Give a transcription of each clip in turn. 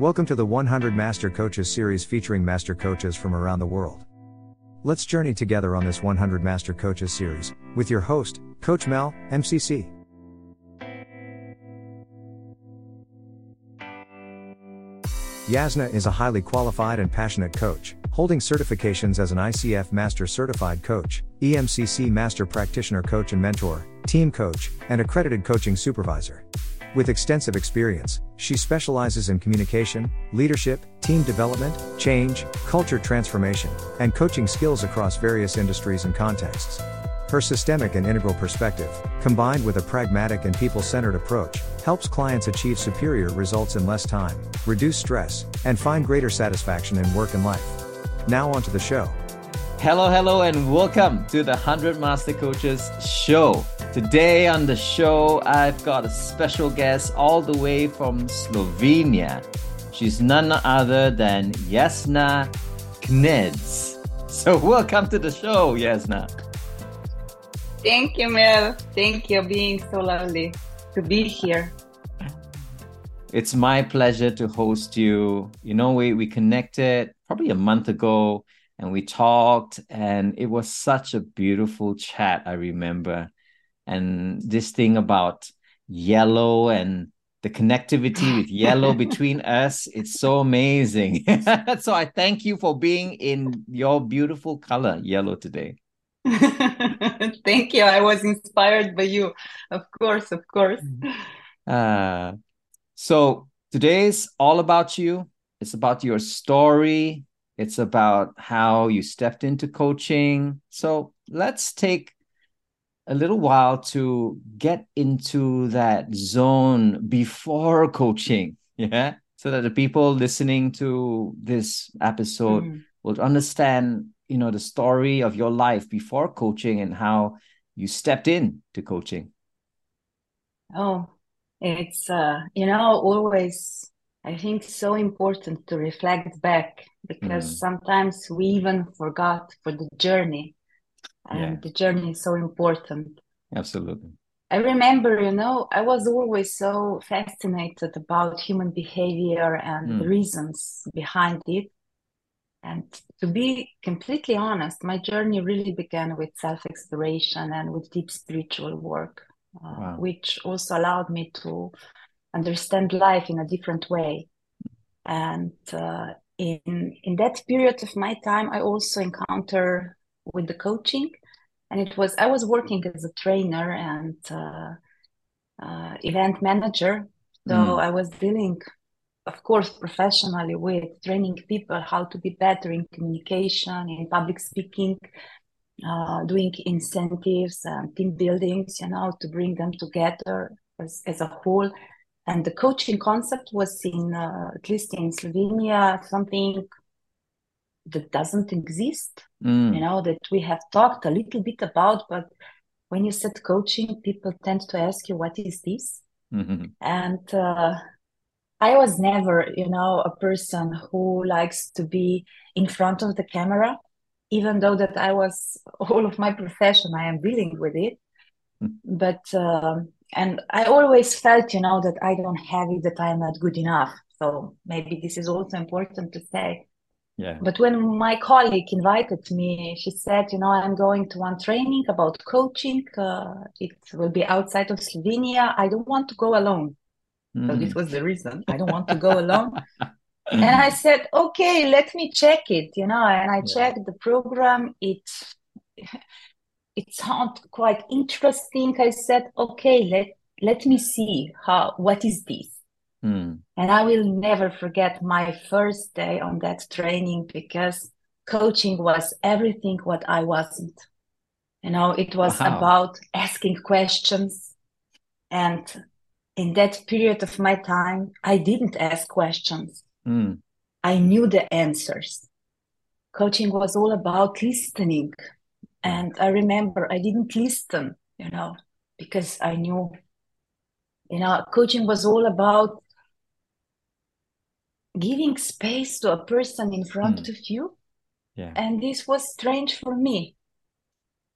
Welcome to the 100 Master Coaches series featuring master coaches from around the world. Let's journey together on this 100 Master Coaches series with your host, Coach Mel, MCC. Jasna is a highly qualified and passionate coach, holding certifications as an ICF Master Certified Coach, EMCC Master Practitioner Coach and Mentor, Team Coach, and Accredited Coaching Supervisor. With extensive experience, she specializes in communication, leadership, team development, change, culture transformation, and coaching skills across various industries and contexts. Her systemic and integral perspective, combined with a pragmatic and people centered approach, helps clients achieve superior results in less time, reduce stress, and find greater satisfaction in work and life. Now, on to the show. Hello, hello, and welcome to the 100 Master Coaches show. Today on the show, I've got a special guest all the way from Slovenia. She's none other than Jasna Knez. So, welcome to the show, Jasna. Thank you, Mel. Thank you being so lovely to be here. It's my pleasure to host you. You know, we, we connected probably a month ago and we talked, and it was such a beautiful chat, I remember. And this thing about yellow and the connectivity with yellow between us, it's so amazing. so I thank you for being in your beautiful color, yellow, today. Thank you. I was inspired by you. Of course, of course. Uh, so today's all about you. It's about your story. It's about how you stepped into coaching. So let's take a little while to get into that zone before coaching. Yeah. So that the people listening to this episode mm. will understand you know the story of your life before coaching and how you stepped in to coaching oh it's uh you know always i think so important to reflect back because mm. sometimes we even forgot for the journey and yeah. the journey is so important absolutely i remember you know i was always so fascinated about human behavior and mm. the reasons behind it and to be completely honest, my journey really began with self exploration and with deep spiritual work, uh, wow. which also allowed me to understand life in a different way. And uh, in in that period of my time, I also encounter with the coaching, and it was I was working as a trainer and uh, uh event manager, so mm. I was dealing of course, professionally with training people how to be better in communication, in public speaking, uh, doing incentives and team buildings, you know, to bring them together as, as a whole. And the coaching concept was in, uh, at least in Slovenia, something that doesn't exist, mm. you know, that we have talked a little bit about, but when you said coaching, people tend to ask you, what is this? Mm-hmm. And uh, I was never, you know, a person who likes to be in front of the camera, even though that I was all of my profession, I am dealing with it. Mm. But um, and I always felt, you know, that I don't have it, that I am not good enough. So maybe this is also important to say. Yeah. But when my colleague invited me, she said, you know, I'm going to one training about coaching. Uh, it will be outside of Slovenia. I don't want to go alone. Mm. So this mm. was the reason. I don't want to go alone. and I said, okay, let me check it, you know. And I yeah. checked the program. It it sounded quite interesting. I said, okay, let let me see how what is this. Mm. And I will never forget my first day on that training because coaching was everything what I wasn't. You know, it was wow. about asking questions and in that period of my time, I didn't ask questions. Mm. I knew the answers. Coaching was all about listening. And I remember I didn't listen, you know, because I knew, you know, coaching was all about giving space to a person in front mm. of you. Yeah. And this was strange for me.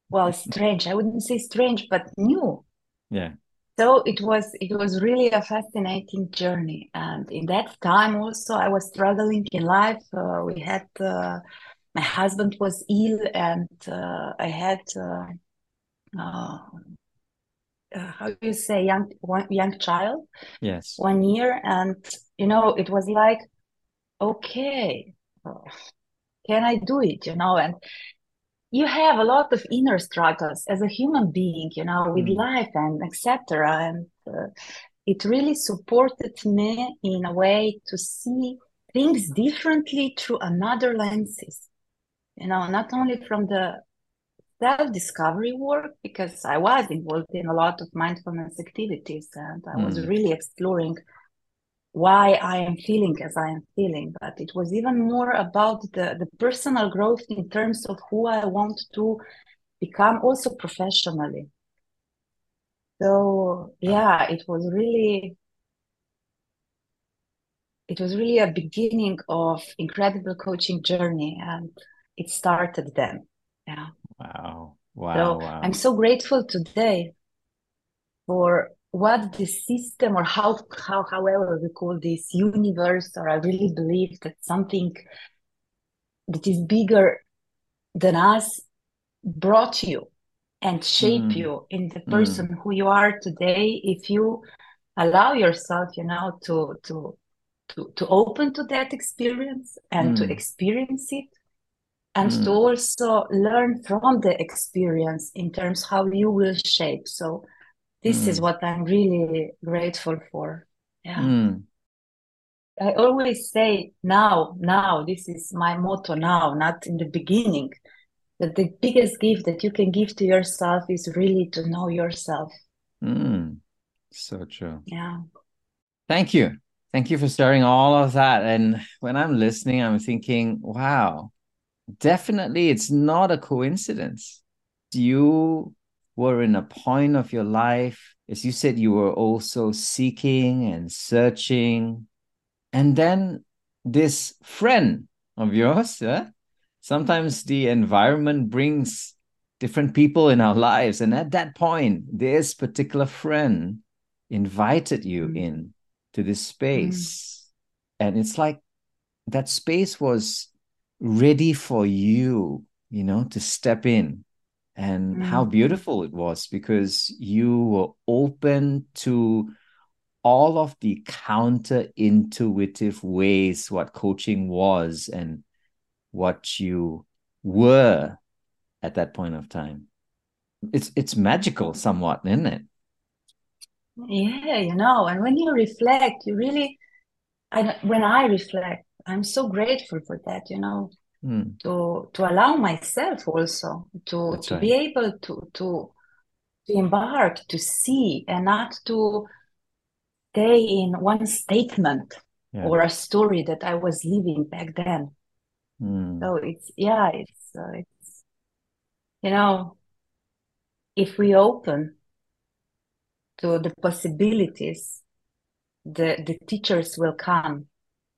Well, strange. I wouldn't say strange, but new. Yeah so it was it was really a fascinating journey and in that time also i was struggling in life uh, we had uh, my husband was ill and uh, i had uh, uh, uh, how do you say young one young child? Yes. One year and you know it was like okay can i do it? You know and you have a lot of inner struggles as a human being you know with mm. life and etc and uh, it really supported me in a way to see things differently through another lenses you know not only from the self-discovery work because i was involved in a lot of mindfulness activities and i mm. was really exploring why I am feeling as I am feeling, but it was even more about the, the personal growth in terms of who I want to become also professionally. So yeah, it was really it was really a beginning of incredible coaching journey and it started then. Yeah. Wow. Wow. So wow. I'm so grateful today for what the system or how how however we call this universe or i really believe that something that is bigger than us brought you and shape mm. you in the person mm. who you are today if you allow yourself you know to to to, to open to that experience and mm. to experience it and to mm. also learn from the experience in terms how you will shape. So this mm. is what i'm really grateful for. Yeah. Mm. i always say now now this is my motto now not in the beginning. That the biggest gift that you can give to yourself is really to know yourself. Mm. so true. Yeah. Thank you. Thank you for sharing all of that. And when i'm listening i'm thinking wow definitely it's not a coincidence you were in a point of your life, as you said, you were also seeking and searching. And then this friend of yours, yeah, sometimes the environment brings different people in our lives. And at that point, this particular friend invited you mm. in to this space. Mm. And it's like that space was ready for you, you know, to step in. And mm. how beautiful it was because you were open to all of the counterintuitive ways what coaching was and what you were at that point of time. It's it's magical somewhat isn't it? Yeah you know and when you reflect you really I, when i reflect i'm so grateful for that you know mm. to to allow myself also to That's to right. be able to to to embark to see and not to stay in one statement yeah. or a story that I was living back then. Mm. So it's yeah, it's uh, it's you know, if we open to the possibilities, the the teachers will come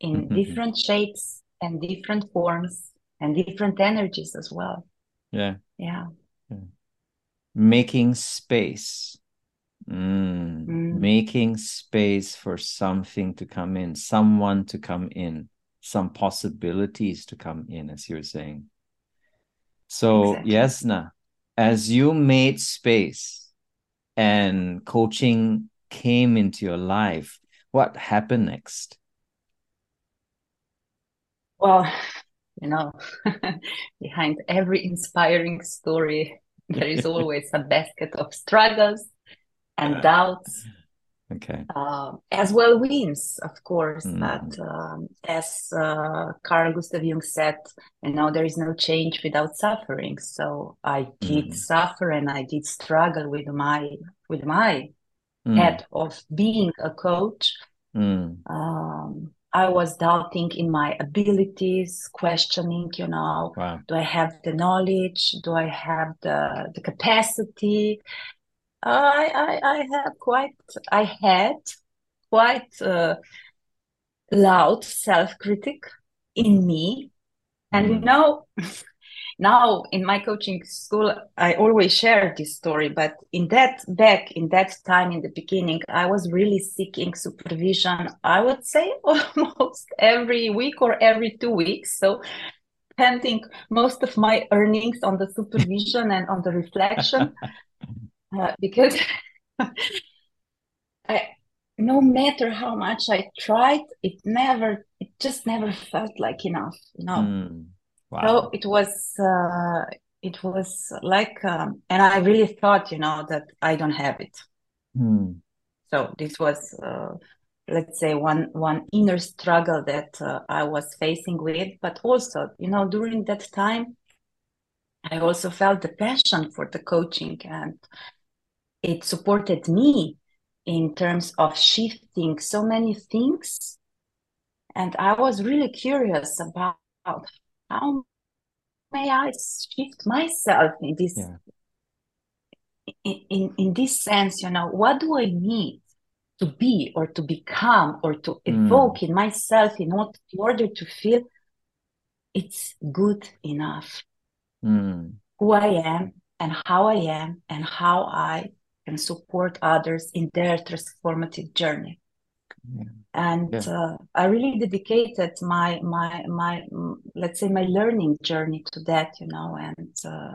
in mm-hmm. different shapes and different forms and different energies as well. Yeah. Yeah. yeah. Making space. Mm. Mm. Making space for something to come in, someone to come in, some possibilities to come in, as you were saying. So, exactly. Jasna, as you made space and coaching came into your life, what happened next? Well, you know, behind every inspiring story, there is always a basket of struggles and doubts. Okay. Uh, as well wins, of course, mm. but um, as uh, Carl Gustav Jung said, you know, there is no change without suffering. So I did mm. suffer and I did struggle with my with my mm. head of being a coach. Mm. Um, I was doubting in my abilities, questioning, you know, wow. do I have the knowledge? Do I have the, the capacity? I, I, I have quite, I had quite a loud self critic in me. And mm. you know, now in my coaching school i always share this story but in that back in that time in the beginning i was really seeking supervision i would say almost every week or every two weeks so spending most of my earnings on the supervision and on the reflection uh, because I, no matter how much I tried, it never, it just never felt like enough, you know. Mm. Wow. So it was, uh, it was like, um, and I really thought, you know, that I don't have it. Mm. So this was, uh, let's say, one one inner struggle that uh, I was facing with. But also, you know, during that time, I also felt the passion for the coaching, and it supported me in terms of shifting so many things. And I was really curious about how may I shift myself in this yeah. in, in, in this sense, you know, what do I need to be or to become or to mm. evoke mm. in myself in order, in order to feel it's good enough. Mm. Who I am and how I am and how I can support others in their transformative journey. Yeah. And yeah. Uh, I really dedicated my my my let's say my learning journey to that, you know, and uh,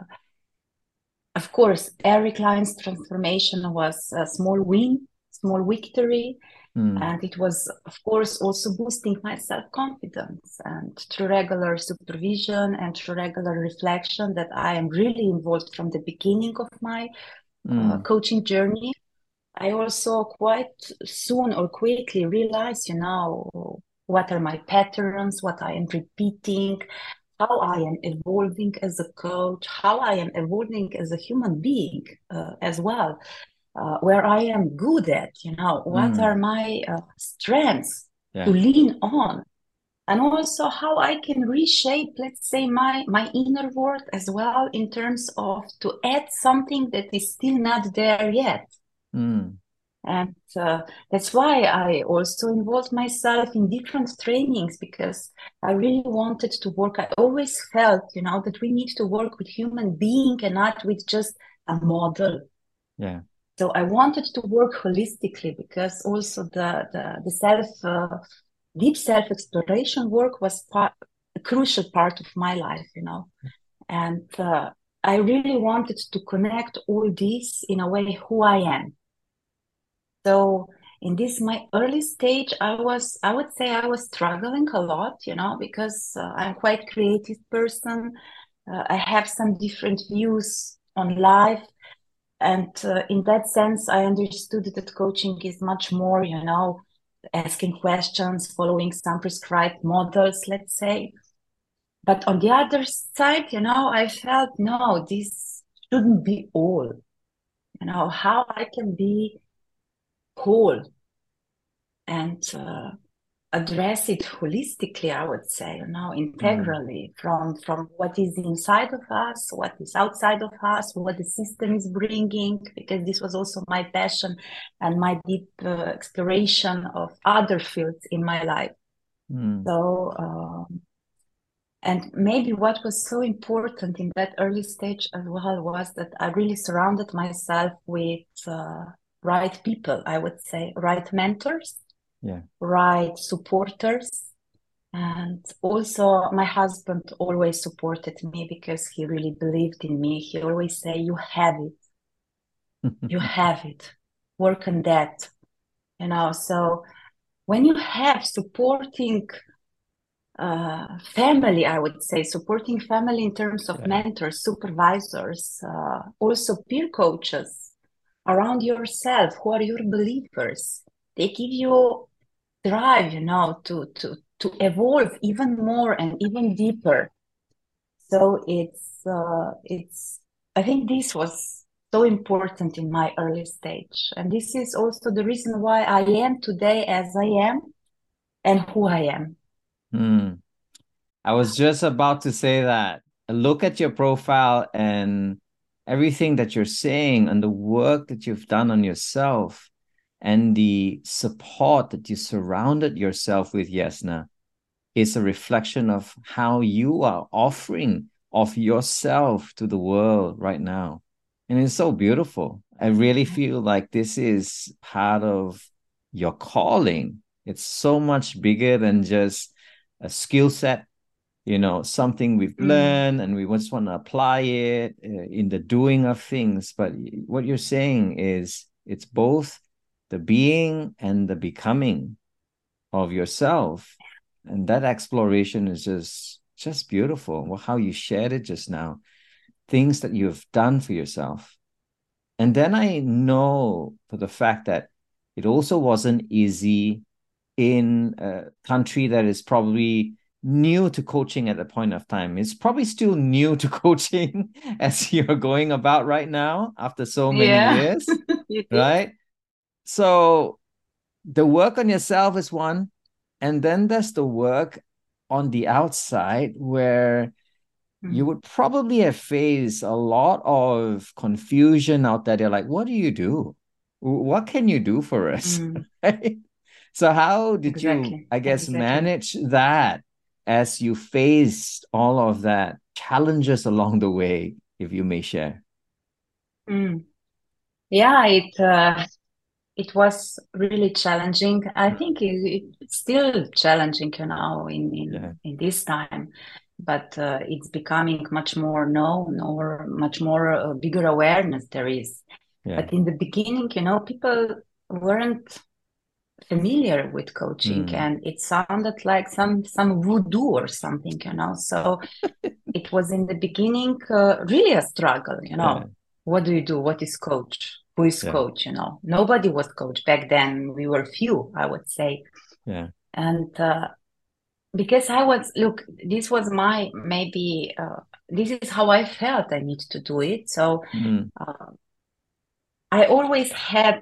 of course every client's transformation was a small win, small victory, mm. and it was of course also boosting my self confidence. And through regular supervision and through regular reflection, that I am really involved from the beginning of my mm. uh, coaching journey, I also quite soon or quickly realized, you know, what are my patterns, what I am repeating, how I am evolving as a coach, how I am evolving as a human being uh, as well, uh, where I am good at, you know, what mm. are my uh, strengths yeah. to lean on and also how i can reshape let's say my my inner world as well in terms of to add something that is still not there yet mm. and uh, that's why i also involved myself in different trainings because i really wanted to work i always felt you know that we need to work with human being and not with just a model yeah so i wanted to work holistically because also the the, the self uh, deep self exploration work was part, a crucial part of my life, you know. And uh, I really wanted to connect all this in a way who I am. So in this my early stage, I was I would say I was struggling a lot, you know, because uh, I'm quite creative person. Uh, I have some different views on life and uh, in that sense i understood that coaching is much more you know asking questions, following some prescribed models, let's say. But on the other side, you know, I felt, no, this shouldn't be all. You know, how I can be whole and uh, address it holistically i would say you know integrally mm. from from what is inside of us what is outside of us what the system is bringing because this was also my passion and my deep uh, exploration of other fields in my life mm. so um, and maybe what was so important in that early stage as well was that i really surrounded myself with uh, right people i would say right mentors yeah. right supporters. And also my husband always supported me because he really believed in me. He always say you have it. You have it. Work on that. You know so when you have supporting uh, family i would say supporting family in terms of yeah. mentors supervisors uh, also peer coaches around yourself who are your believers. They give you drive you know to to to evolve even more and even deeper. So it's uh, it's i think this was so important in my early stage. And this is also the reason why i am today as i am and who i am. Mm. i was just about to say that. Look at your profile and everything that you're saying and the work that you've done on yourself and the support that you surrounded yourself with, Jasna, is a reflection of how you are offering of yourself to the world right now. And it's so beautiful. I really feel like this is part of your calling. It's so much bigger than just a skill set, you know, something we've mm. learned and we just want to apply it uh, in the doing of things. But what you're saying is it's both the being and the becoming of yourself. And that exploration is just just beautiful. Well, how you shared it just now, things that you have done for yourself. And then I know for the fact that it also wasn't easy in a country that is probably new to coaching at the point of time. It's probably still new to coaching as you're going about right now after so many yeah. years, right? So the work on yourself is one, and then there's the work on the outside where mm. you would probably have faced a lot of confusion out there. They're like, what do you do? What can you do for us? Mm. right? So how did exactly. you, I guess, exactly. manage that as you faced all of that challenges along the way, if you may share? Mm. Yeah, it uh, it was really challenging. I think it, it's still challenging, you know, in in, yeah. in this time, but uh, it's becoming much more known or much more uh, bigger awareness there is. Yeah. But in the beginning, you know, people weren't familiar with coaching, mm. and it sounded like some some voodoo or something, you know. So it was in the beginning uh, really a struggle, you know. Yeah. What do you do? What is coach? who is yeah. coach you know nobody was coach back then we were few i would say yeah and uh, because i was look this was my maybe uh, this is how i felt i need to do it so mm. i always had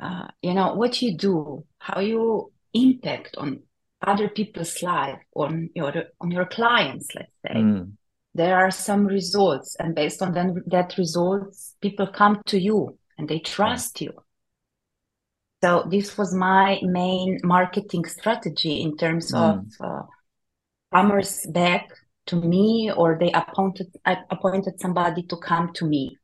uh, you know what you do how you impact on other people's life on your on your clients let's say. Mm there are some results and based on then that results people come to you and they trust you. So this was my main marketing strategy in terms mm. of uh, commerce back to me or they appointed I appointed somebody to come to me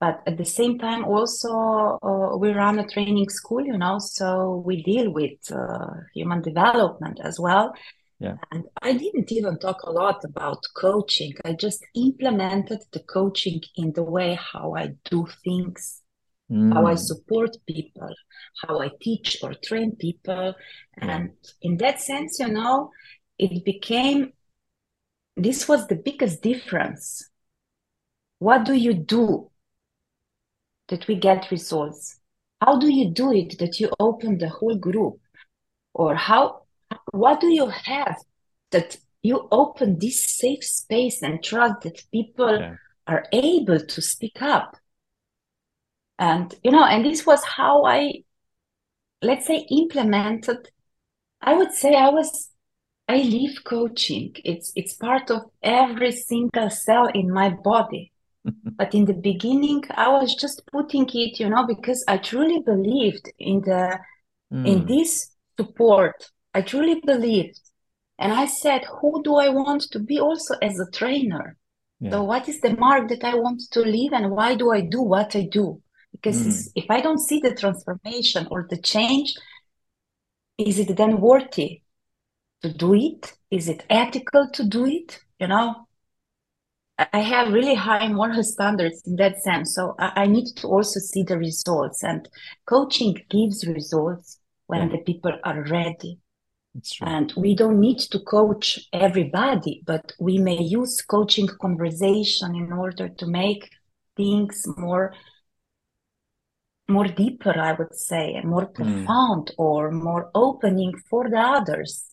but at the same time also uh, we run a training school you know so we deal with uh, human development as well yeah. And I didn't even talk a lot about coaching. I just implemented the coaching in the way how I do things, mm. how I mm. support people, how I teach or train people. Yeah. And in that sense, you know, it became this was the biggest difference. What do you do that we get results? How do you do it that you open the whole group? Or how what do you have that you open this safe space and trust that people yeah. are able to speak up and you know and this was how i let's say implemented i would say i was i live coaching it's it's part of every single cell in my body but in the beginning i was just putting it you know because i truly believed in the mm. in this support I truly believed. And I said, who do I want to be also as a trainer? Yeah. So, what is the mark that I want to leave and why do I do what I do? Because mm. if I don't see the transformation or the change, is it then worthy to do it? Is it ethical to do it? You know, I have really high moral standards in that sense. So I, need to also see the results, and coaching gives results when yeah. the people are ready. And we don't need to coach everybody, but we may use coaching conversation in order to make things more more deeper, I would say, and more hmm. profound mm. or more opening for the others.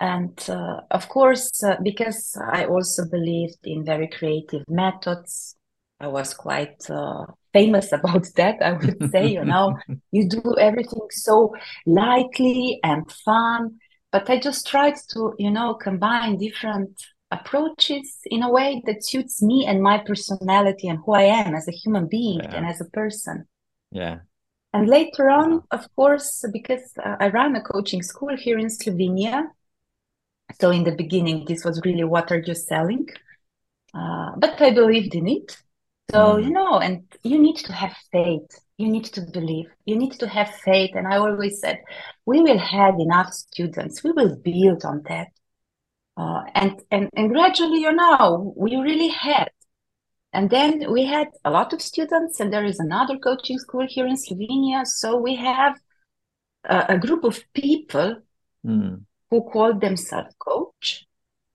And uh, of course, uh, because I also believed in very creative methods, I was quite uh, famous about that i would say you know. You do everything so lightly and fun but i just tried to you know combine different approaches in a way that suits me and my personality and who i am as a human being yeah. and as a person. Yeah. And later on of course because uh, i ran a coaching school here in slovenia So in the beginning, this was really what are you selling? Uh, but I believed in it. So, mm. you know, and you need to have faith. You need to believe. You need to have faith. And I always said, we will have enough students. We will build on that. Uh, and, and, and gradually, you know, we really had. And then we had a lot of students, and there is another coaching school here in Slovenia. So we have a, a group of people mm. Who called themselves coach.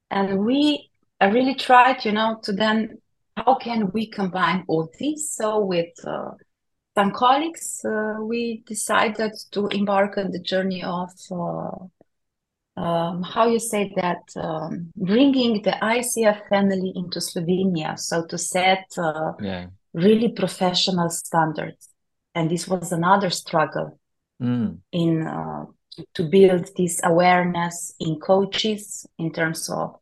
And we I really tried, you know, to then how can we combine all this? So with uh, some colleagues, uh, we decided to embark on the journey of uh, um, how you say that um, bringing the ICF family into Slovenia, so to set uh, yeah. really professional standards, and this was another struggle mm. in uh, to build this awareness in coaches in terms of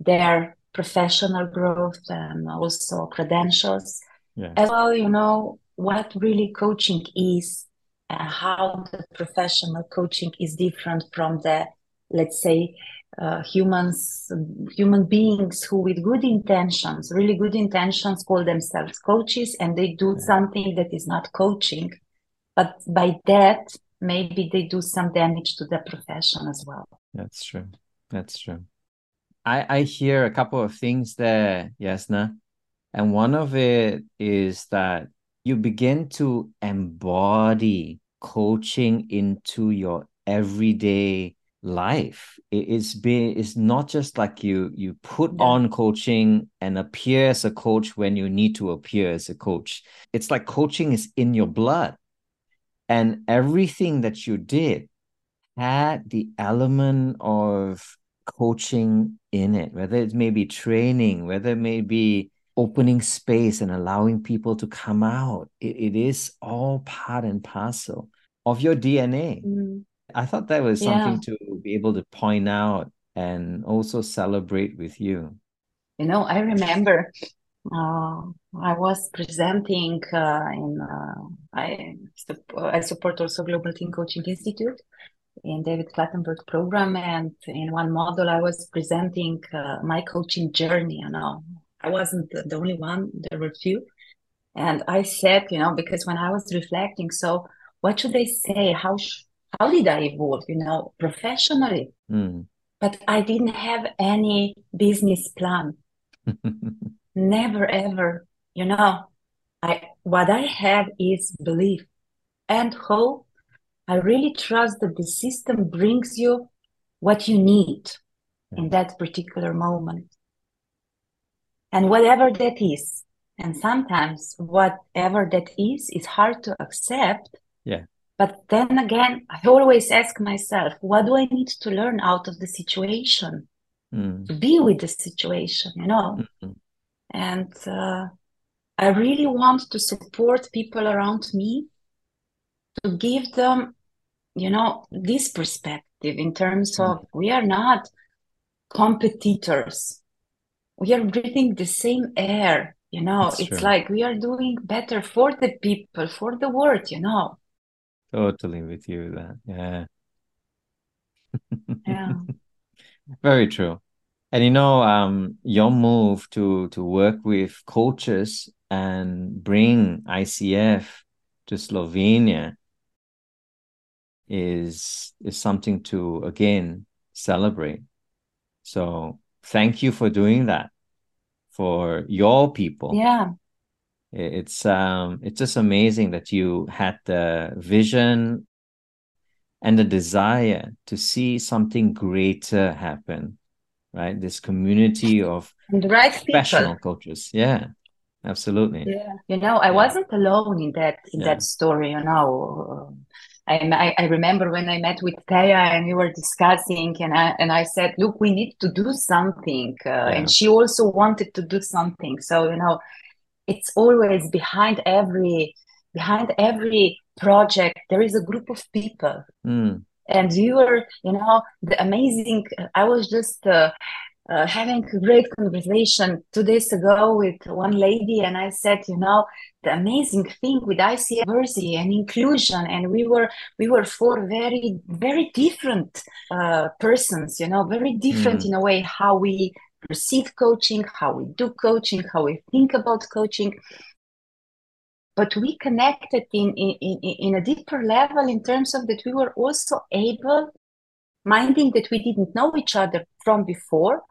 their professional growth and also credentials yeah. as well you know what really coaching is and how the professional coaching is different from the let's say uh, humans human beings who with good intentions really good intentions call themselves coaches and they do yeah. something that is not coaching but by that maybe they do some damage to the profession as well. That's true. That's true. I i hear a couple of things there Jasna and one of it is that you begin to embody coaching into your everyday life. It's be it's not just like you you put yeah. on coaching and appear as a coach when you need to appear as a coach. It's like coaching is in your blood and everything that you did had the element of coaching in it whether it may be training whether it may be opening space and allowing people to come out it, it is all part and parcel of your dna mm I thought that was something yeah. to be able to point out and also celebrate with you. You know, I remember uh, I was presenting uh, in uh, I I support also Global Team Coaching Institute in David Clutterbuck program, and in one model I was presenting uh, my coaching journey. You know, I wasn't the only one; there were few, and I said, you know, because when I was reflecting, so what should I say? How sh- how did I evolve, you know, professionally? Mm. But I didn't have any business plan. Never ever, you know. I what I have is belief and hope. I really trust that the system brings you what you need in that particular moment. And whatever that is, and sometimes whatever that is is hard to accept. Yeah. But then again, I always ask myself, what do I need to learn out of the situation? Mm. To be with the situation, you know? Mm-hmm. And uh, I really want to support people around me to give them, you know, this perspective in terms mm. of we are not competitors. We are breathing the same air, you know? That's it's true. like we are doing better for the people, for the world, you know? Totally with you that. Yeah. Yeah. Very true. And you know, um, your move to to work with coaches and bring ICF to Slovenia is is something to again celebrate. So thank you for doing that for your people. Yeah it's um it's just amazing that you had the vision and the desire to see something greater happen right this community of the right professional people. coaches yeah absolutely yeah you know i yeah. wasn't alone in that in yeah. that story you know I, I remember when I met with Taya and we were discussing, and I, and I said, "Look, we need to do something," uh, yeah. and she also wanted to do something. So you know, it's always behind every behind every project there is a group of people mm. And you were you know the amazing i was just uh, uh, having a great conversation two days ago with one lady, and I said, you know, the amazing thing with ICF diversity and inclusion, and we were we were four very very different uh, persons, you know, very different mm. in a way how we perceive coaching, how we do coaching, how we think about coaching. But we connected in, in, in, in a deeper level in terms of that we were also able, minding that we didn't know each other from before,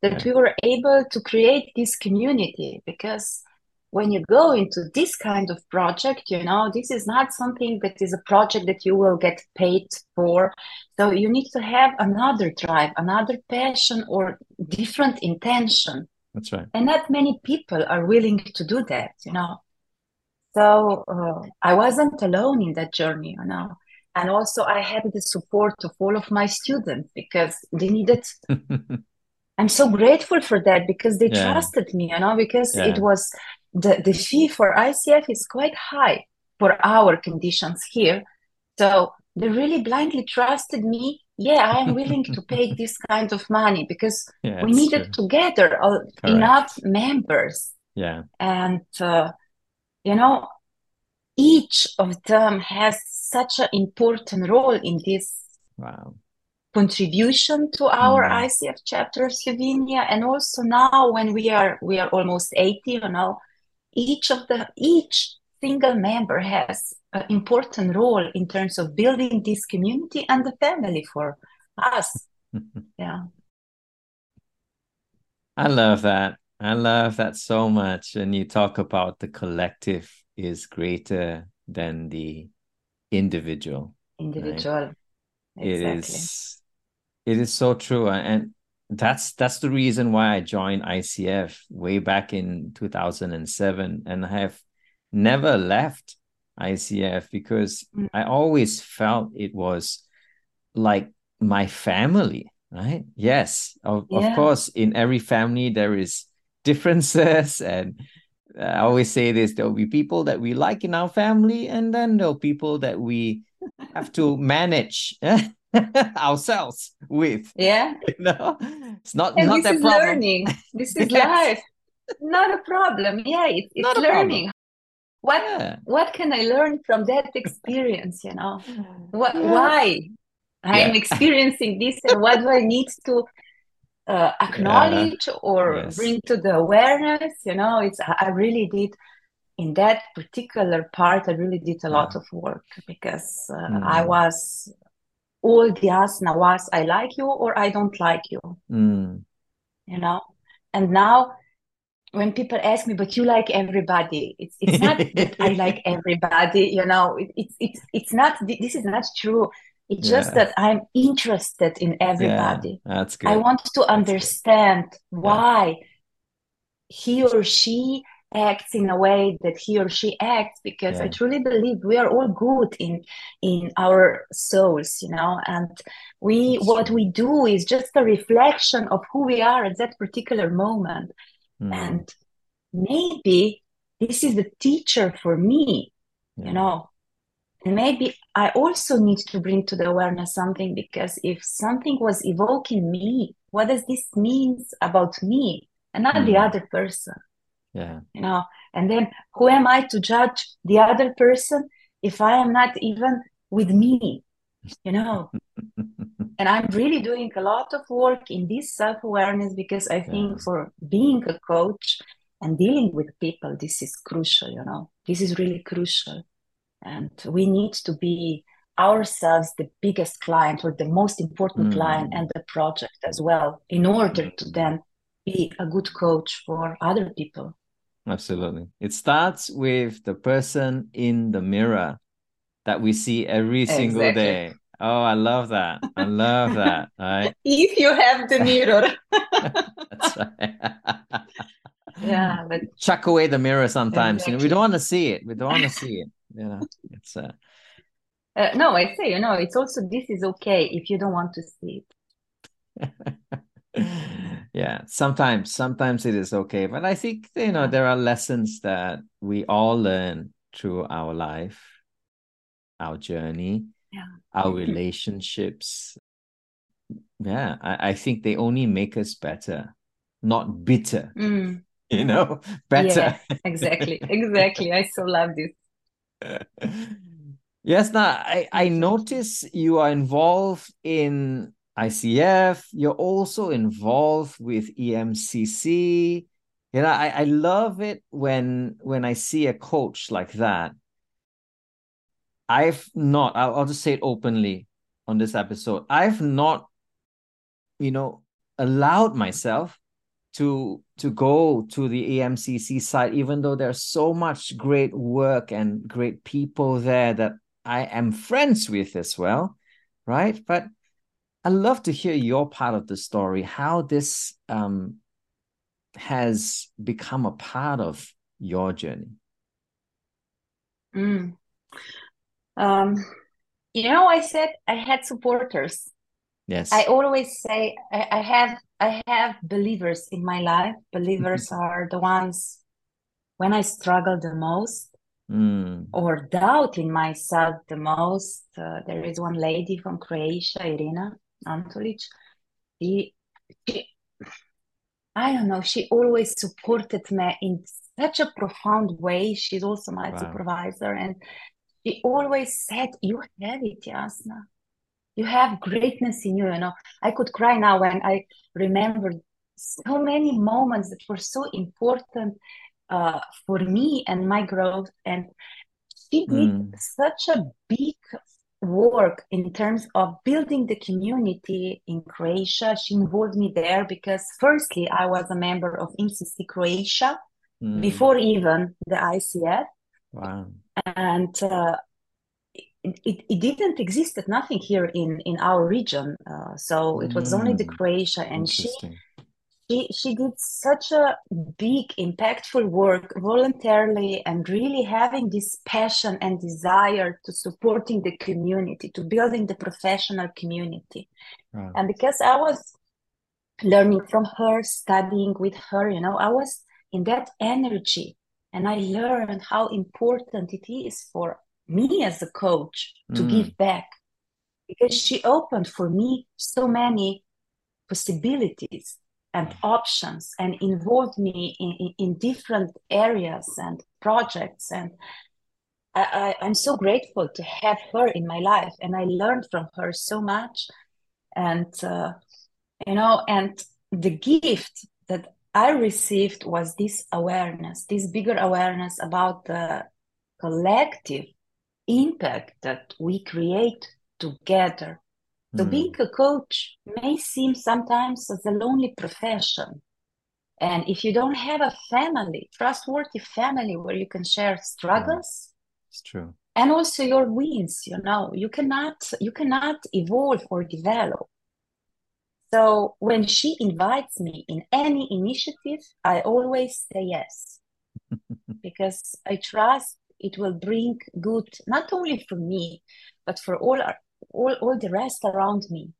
that we were able to create this community. Because when you go into this kind of project you know this is not something that is a project that you will get paid for. So you need to have another drive another passion or different intention. That's right. And not many people are willing to do that you know so uh, i wasn't alone in that journey you know and also i had the support of all of my students because they needed I'm so grateful for that because they yeah. trusted me, you know, because yeah. it was the, the fee for ICF is quite high for our conditions here. So they really blindly trusted me. Yeah, I am willing to pay this kind of money because yeah, we needed true. together uh, enough members. Yeah. And, uh, you know, each of them has such an important role in this wow contribution to our mm. ICF chapter of Slovenia. And also now when we are we are almost 80, you know, each of the each single member has an important role in terms of building this community and the family for us. yeah. I love that. I love that so much. And you talk about the collective is greater than the individual. Individual. Right? Exactly. It is it is so true, and that's that's the reason why I joined ICF way back in 2007, and I have never left ICF because mm. I always felt it was like my family, right? Yes, of, yeah. of course, in every family there is differences and uh, I always say this there'll be people that we like in our family, and then there'll people that we have to manage ourselves with. Yeah. You know, it's not and not this that is problem. learning. This is yes. life. Not a problem. Yeah, it, it's not learning. What yeah. what can I learn from that experience? You know, what yeah. why I'm yeah. experiencing this, and what do I need to uh, acknowledge or yes. bring to the awareness? You know, it's I really did in that particular part. I really did a lot of work because uh, mm. I was all the asana was I like you or I don't like you. Mm. You know? And now when people ask me, but you like everybody, it's it's not that I like everybody, you know, it, it's it's it's not this is not true. It's yeah. just that I'm interested in everybody. Yeah, that's good. I want to understand why he or she acts in a way that he or she acts because yeah. i truly believe we are all good in in our souls you know and we what we do is just a reflection of who we are at that particular moment mm. and maybe this is the teacher for me yeah. you know and maybe i also need to bring to the awareness something because if something was evoking me what does this mean about me and not mm. the other person? Yeah. You know and then who am i to judge the other person if i am not even with me? You know? And i'm really doing a lot of work in this self-awareness because i think yeah. for being a coach and dealing with people this is crucial you know? This is really crucial and we need to be ourselves the biggest client or the most important mm. client and the project as well in order to then be a good coach for other people Absolutely. It starts with the person in the mirror that we see every single exactly. day. Oh, I love that. I love that. Right. If you have the mirror. That's right. yeah, but chuck away the mirror sometimes. Exactly. You know, we don't want to see it. We don't want to see it. You know, it's uh... uh no, I say, you know, it's also this is okay if you don't want to see it. yeah sometimes sometimes it is okay but i think you know there are lessons that we all learn through our life our journey yeah. our relationships Yeah, I, I think they only make us better, not bitter. Mm. You know, better. Yeah, exactly. exactly. I so love this. yes, now I, I notice you are involved in ICF. You're also involved with EMCC. You know, I, I love it when when I see a coach like that. I've not, I'll, I'll just say it openly on this episode. I've not, you know, allowed myself to to go to the EMCC site, even though there's so much great work and great people there that I am friends with as well, right? But I love to hear your part of the story, how this um, has become a part of your journey. Mm. Um, you know, I said I had supporters. Yes. I always say I, I have I have believers in my life. Believers are the ones when I struggle the most mm. or doubt in myself the most. Uh, there is one lady from Croatia, Irina Antolic. She, she, I don't know, she always supported me in such a profound way. She's also my wow. supervisor. And she always said, You have it, Jasna you have greatness in you you know. I could cry now when i remember so many moments that were so important uh, for me and my growth. And she did mm. such a big work in terms of building the community in croatia. She involved me there because firstly i was a member of emcc croatia mm. before even the icf wow. And uh, it, it didn't exist at nothing here in in our region uh, so it was mm, only the mm, croatia and she she she did such a big impactful work voluntarily and really having this passion and desire to supporting the community to building the professional community. Right. and because i was learning from her studying with her you know i was in that energy and i learned how important it is for me as a coach to mm. give back because she opened for me so many possibilities and options and involved me in, in, in different areas and projects and I, I, am so grateful to have her in my life and i learned from her so much and uh, you know and the gift that i received was this awareness this bigger awareness about the collective impact that we create together. So, mm. being a coach may seem sometimes as a lonely profession. And if you don't have a family, trustworthy family where you can share struggles, yeah, it's true. And also your wins, you know, you cannot you cannot evolve or develop. So when she invites me in any initiative, I always say yes. because I trust it will bring good not only for me but for all all, all the rest around me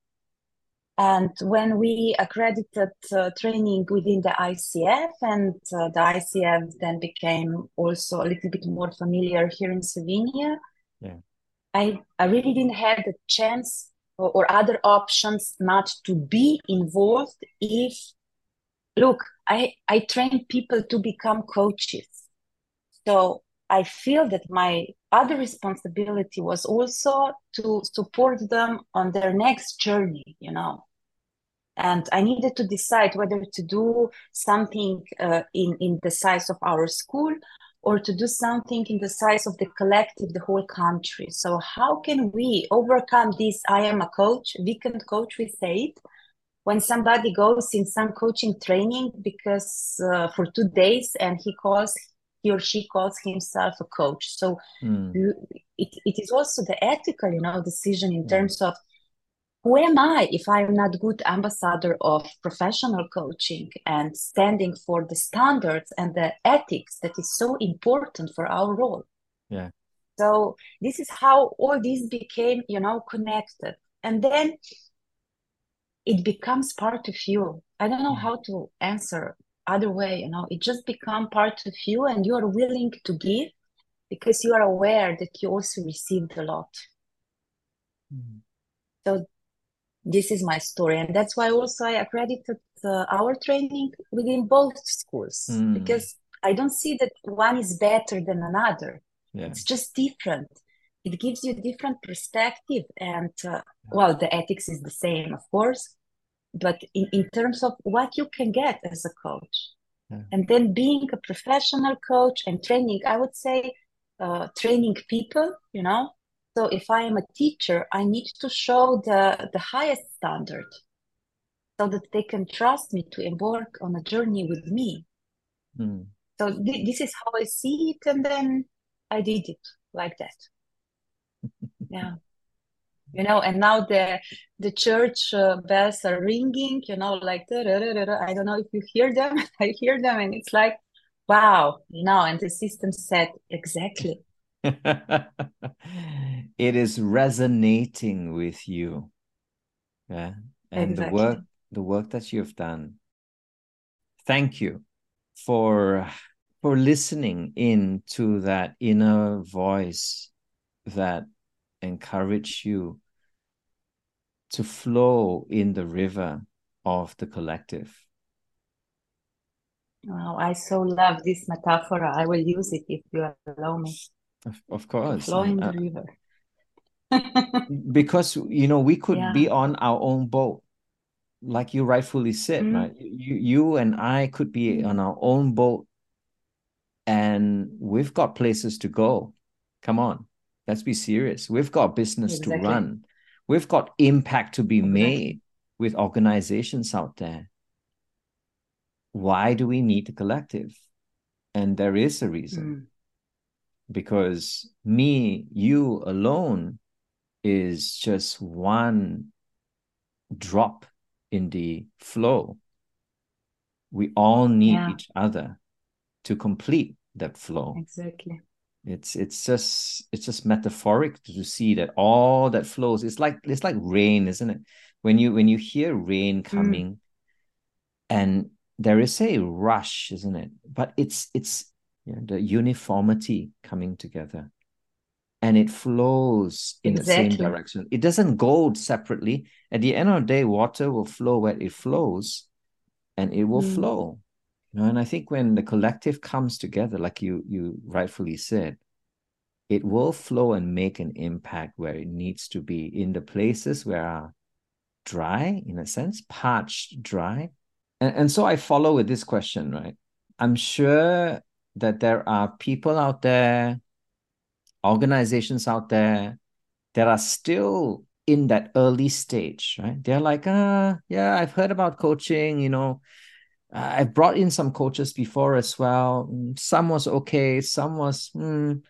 and when we accredited uh, training within the ICF, and uh, the ICF then became also a little bit more familiar here in Slovenia, yeah. I, I really didn't have the chance or, or other options not to be involved if, look, I, I train people to become coaches. So I feel that my other responsibility was also to support them on their next journey, you know. And I needed to decide whether to do something uh, in, in the size of our school or to do something in the size of the collective, the whole country. So, how can we overcome this? I am a coach, weekend coach, we say it. When somebody goes in some coaching training because uh, for two days and he calls he or she calls himself a coach. So mm. it, it is also the ethical, you know, decision in terms of who am I if I'm not good ambassador of professional coaching and standing for the standards and the ethics that is so important for our role. Yeah. So this is how all this became, you know, connected. And then it becomes part of you. I don't know hmm. how to answer other way you know it just become part of you and you are willing to give because you are aware that you also received a lot mm. so this is my story and that's why also i accredited uh, our training within both schools mm. because i don't see that one is better than another yeah. it's just different it gives you different perspective and uh, well the ethics is the same of course but in, in terms of what you can get as a coach yeah. and then being a professional coach and training i would say uh, training people you know so if I am a teacher, I need to show the, the highest standard so that they can trust me to embark on a journey with me. Mm. So th- this is how I see it, and then I did it like that. yeah, you know. And now the the church uh, bells are ringing. You know, like I don't know if you hear them. I hear them, and it's like, wow, you know. And the system said exactly it is resonating with you yeah and exactly. the work the work that you've done thank you for for listening in to that inner voice that encouraged you to flow in the river of the collective Wow, I so love this metaphor. I will use it if you allow me. Of, of course. Flowing uh, the river. because you know we could yeah. be on our own boat like you rightfully said mm. right you you and i could be on our own boat and we've got places to go come on let's be serious we've got business exactly. to run we've got impact to be made with organizations out there why do we need a collective and there is a reason mm because me, you alone is just one drop in the flow. We all need yeah. each other to complete that flow. Exactly. It's it's just it's just metaphoric to see that all that flows. It's like it's like rain, isn't it? When you when you hear rain mm. coming, mm. and there is a rush, isn't it? But it's it's yeah, the uniformity coming together and it flows in exactly. the same direction it doesn't go separately at the end of the day water will flow where it flows and it will mm. flow know and i think when the collective comes together like you you rightfully said it will flow and make an impact where it needs to be in the places where are dry in a sense parched dry and, and so i follow with this question right i'm sure that there are people out there, organizations out there that are still in that early stage, right? They're like, ah, yeah, I've heard about coaching, you know. I've brought in some coaches before as well. Mm, some was okay, some was mm,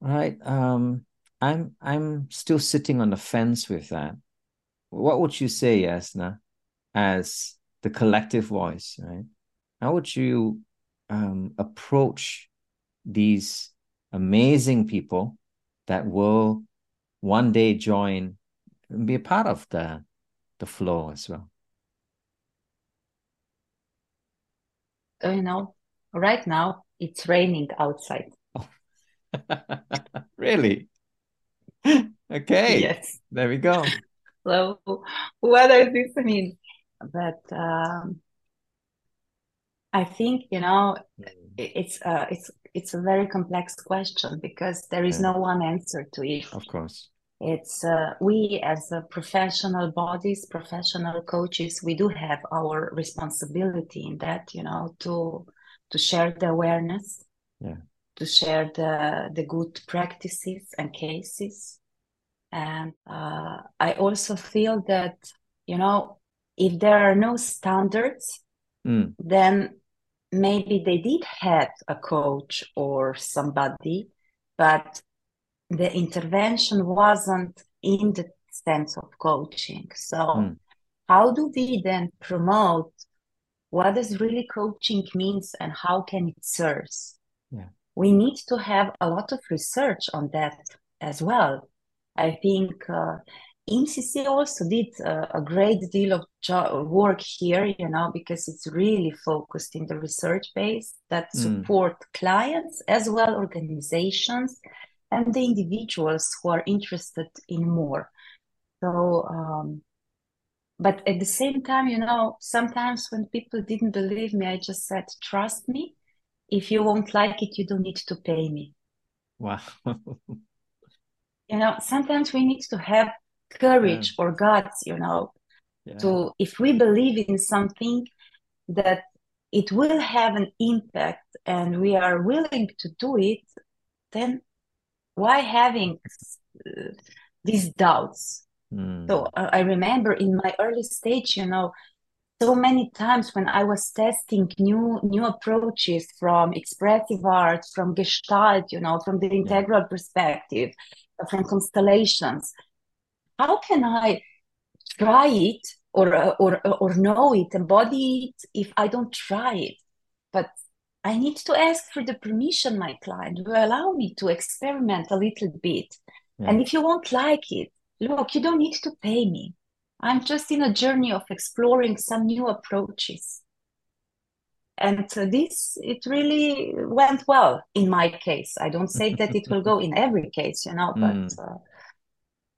right. Um, I'm I'm still sitting on the fence with that. What would you say, Jasna, as the collective voice, right? How would you um, approach these amazing people that will one day join and be a part of the the flow as well you know right now it's raining outside. Really? Okay. Yes. There we go. So what does this mean? But um, I think you know mm. it's uh, it's it's a very complex question because there is yeah. no one answer to it. Of course, it's uh, we as professional bodies, professional coaches, we do have our responsibility in that you know to to share the awareness, yeah, to share the the good practices and cases, and uh, I also feel that you know if there are no standards. Mm. then maybe they did have a coach or somebody, but the intervention wasn't in the sense of coaching. So, mm. how do we then promote what does really coaching means and how can it serve? Yeah. We need to have a lot of research on that as well. I think uh, EMCC also did a, a great deal of jo- work here, you know, because it's really focused in the research base that mm. support clients as well organizations and the individuals who are interested in more. So um, but at the same time, you know, sometimes when people didn't believe me, I just said, trust me. If you won't like it, you don't need to pay me. Wow. you know, sometimes we need to have courage yeah. or guts, you know, yeah. to if we believe in something that it will have an impact and we are willing to do it, then why having uh, these doubts? Mm. So uh, I remember in my early stage, you know, so many times when I was testing new new approaches from expressive art, from Gestalt, you know, from the integral yeah. perspective, from constellations. How can I try it or or or know it, embody it if I don't try it? But I need to ask for the permission, my client, to allow me to experiment a little bit. Yeah. And if you won't like it, look, you don't need to pay me. I'm just in a journey of exploring some new approaches. And uh, this, it really went well in my case. I don't say that it will go in every case, you know, but mm. uh,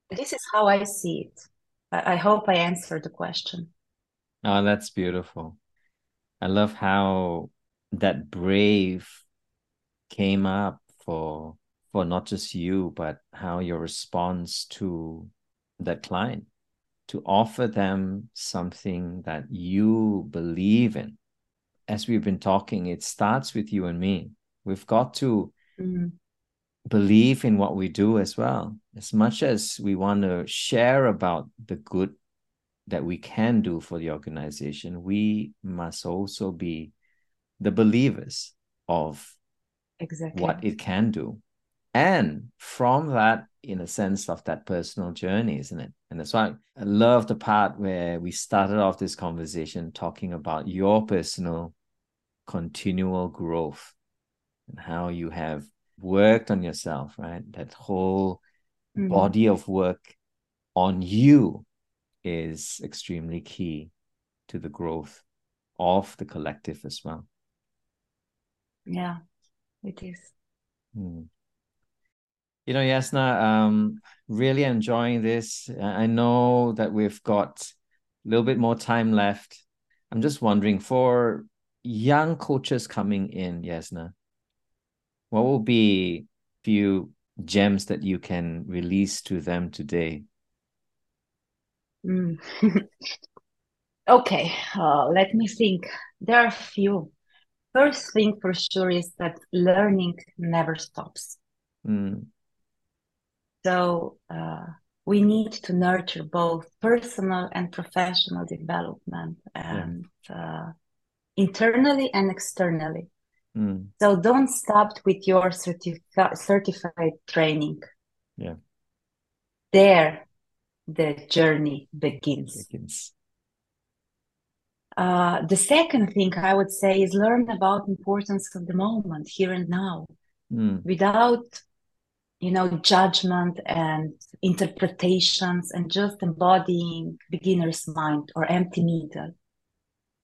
this is how I see it. I, I hope I answered the question. Oh, that's beautiful. I love how that brave came up for for not just you, but how your response to that client to offer them something that you believe in. As we've been talking, it starts with you and me. We've got to mm-hmm. believe in what we do as well. As much as we want to share about the good that we can do for the organization, we must also be the believers of exactly. what it can do. And from that in a sense of that personal journey isn't it? And that's why i love the part where we started off this conversation talking about your personal continual growth and how you have worked on yourself right? That whole mm-hmm. body of work on you is extremely key to the growth of the collective as well yeah it is mm you know, Jasna, um, really enjoying this. I know that we've got a little bit more time left. I'm just wondering for young coaches coming in, Jasna, what will be few gems that you can release to them today? Mm. okay, uh, let me think. There are a few. First thing for sure is that learning never stops. Mm. So uh, we need to nurture both personal and professional development and yeah. uh, internally and externally. Mm. So don't stop with your certif- certified training. Yeah. There, the journey begins. begins. Uh, the second thing I would say is learn about importance of the moment, here and now, mm. without you know judgment and interpretations and just embodying beginner's mind or empty middle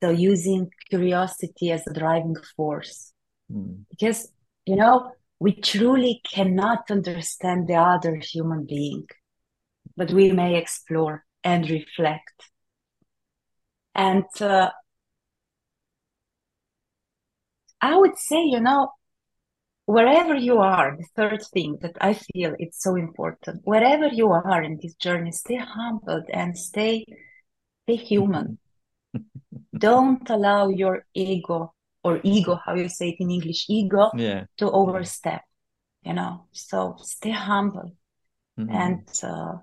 so using curiosity as a driving force mm. because you know we truly cannot understand the other human being but we may explore and reflect and uh, i would say you know wherever you are the third thing that i feel it's so important wherever you are in this journey stay humbled and stay stay human don't allow your ego or ego how you say it in english ego yeah. to overstep you know so stay humble mm-hmm. and uh,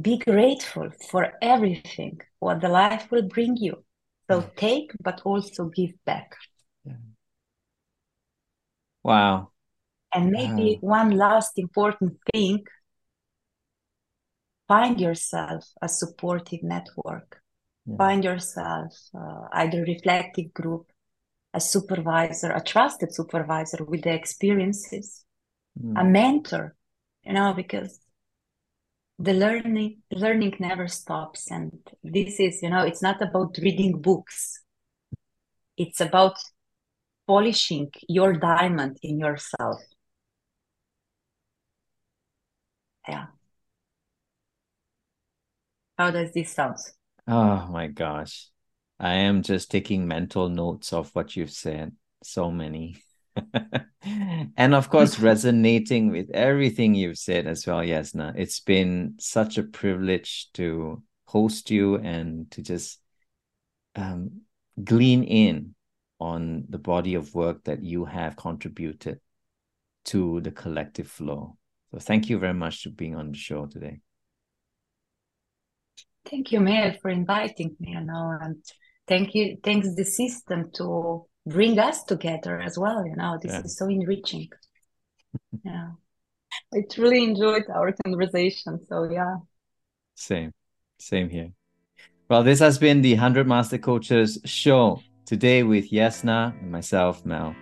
be grateful for everything what the life will bring you so take but also give back Wow. And maybe one last important thing find yourself a supportive network. Yeah. Find yourself uh, either reflective group, a supervisor, a trusted supervisor with the experiences, mm. a mentor, you know, because the learning learning never stops and this is you know it's not about reading books it's about polishing your diamond in yourself. Yeah. How does this sound? Oh my gosh. I am just taking mental notes of what you've said. So many. and of course, resonating with everything you've said as well, Jasna. It's been such a privilege to host you and to just um, glean in on the body of work that you have contributed to the collective flow. So thank you very much for being on the show today. Thank you, Mel, for inviting me. You know, and thank you, thanks the system to bring us together as well. You know, this yeah. is so enriching. yeah, I truly enjoyed our conversation. So yeah, same, same here. Well, this has been the 100 Master Coaches show today with Jasna and myself, Mel,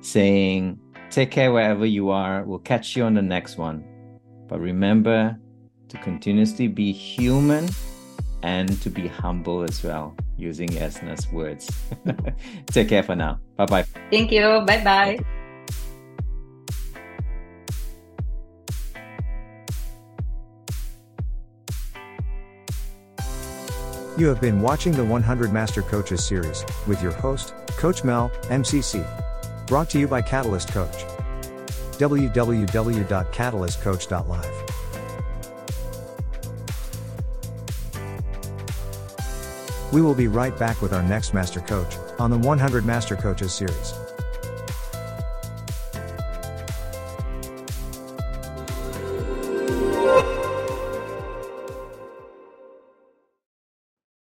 saying, take care wherever you are. We'll catch you on the next one. But remember to continuously be human and to be humble as well, using Jasna's words. take care for now. Bye bye. Thank you. Bye bye. You have been watching the 100 Master Coaches series with your host, Coach Mel, MCC. Brought to you by Catalyst Coach. www.catalystcoach.live. We will be right back with our next Master Coach on the 100 Master Coaches series.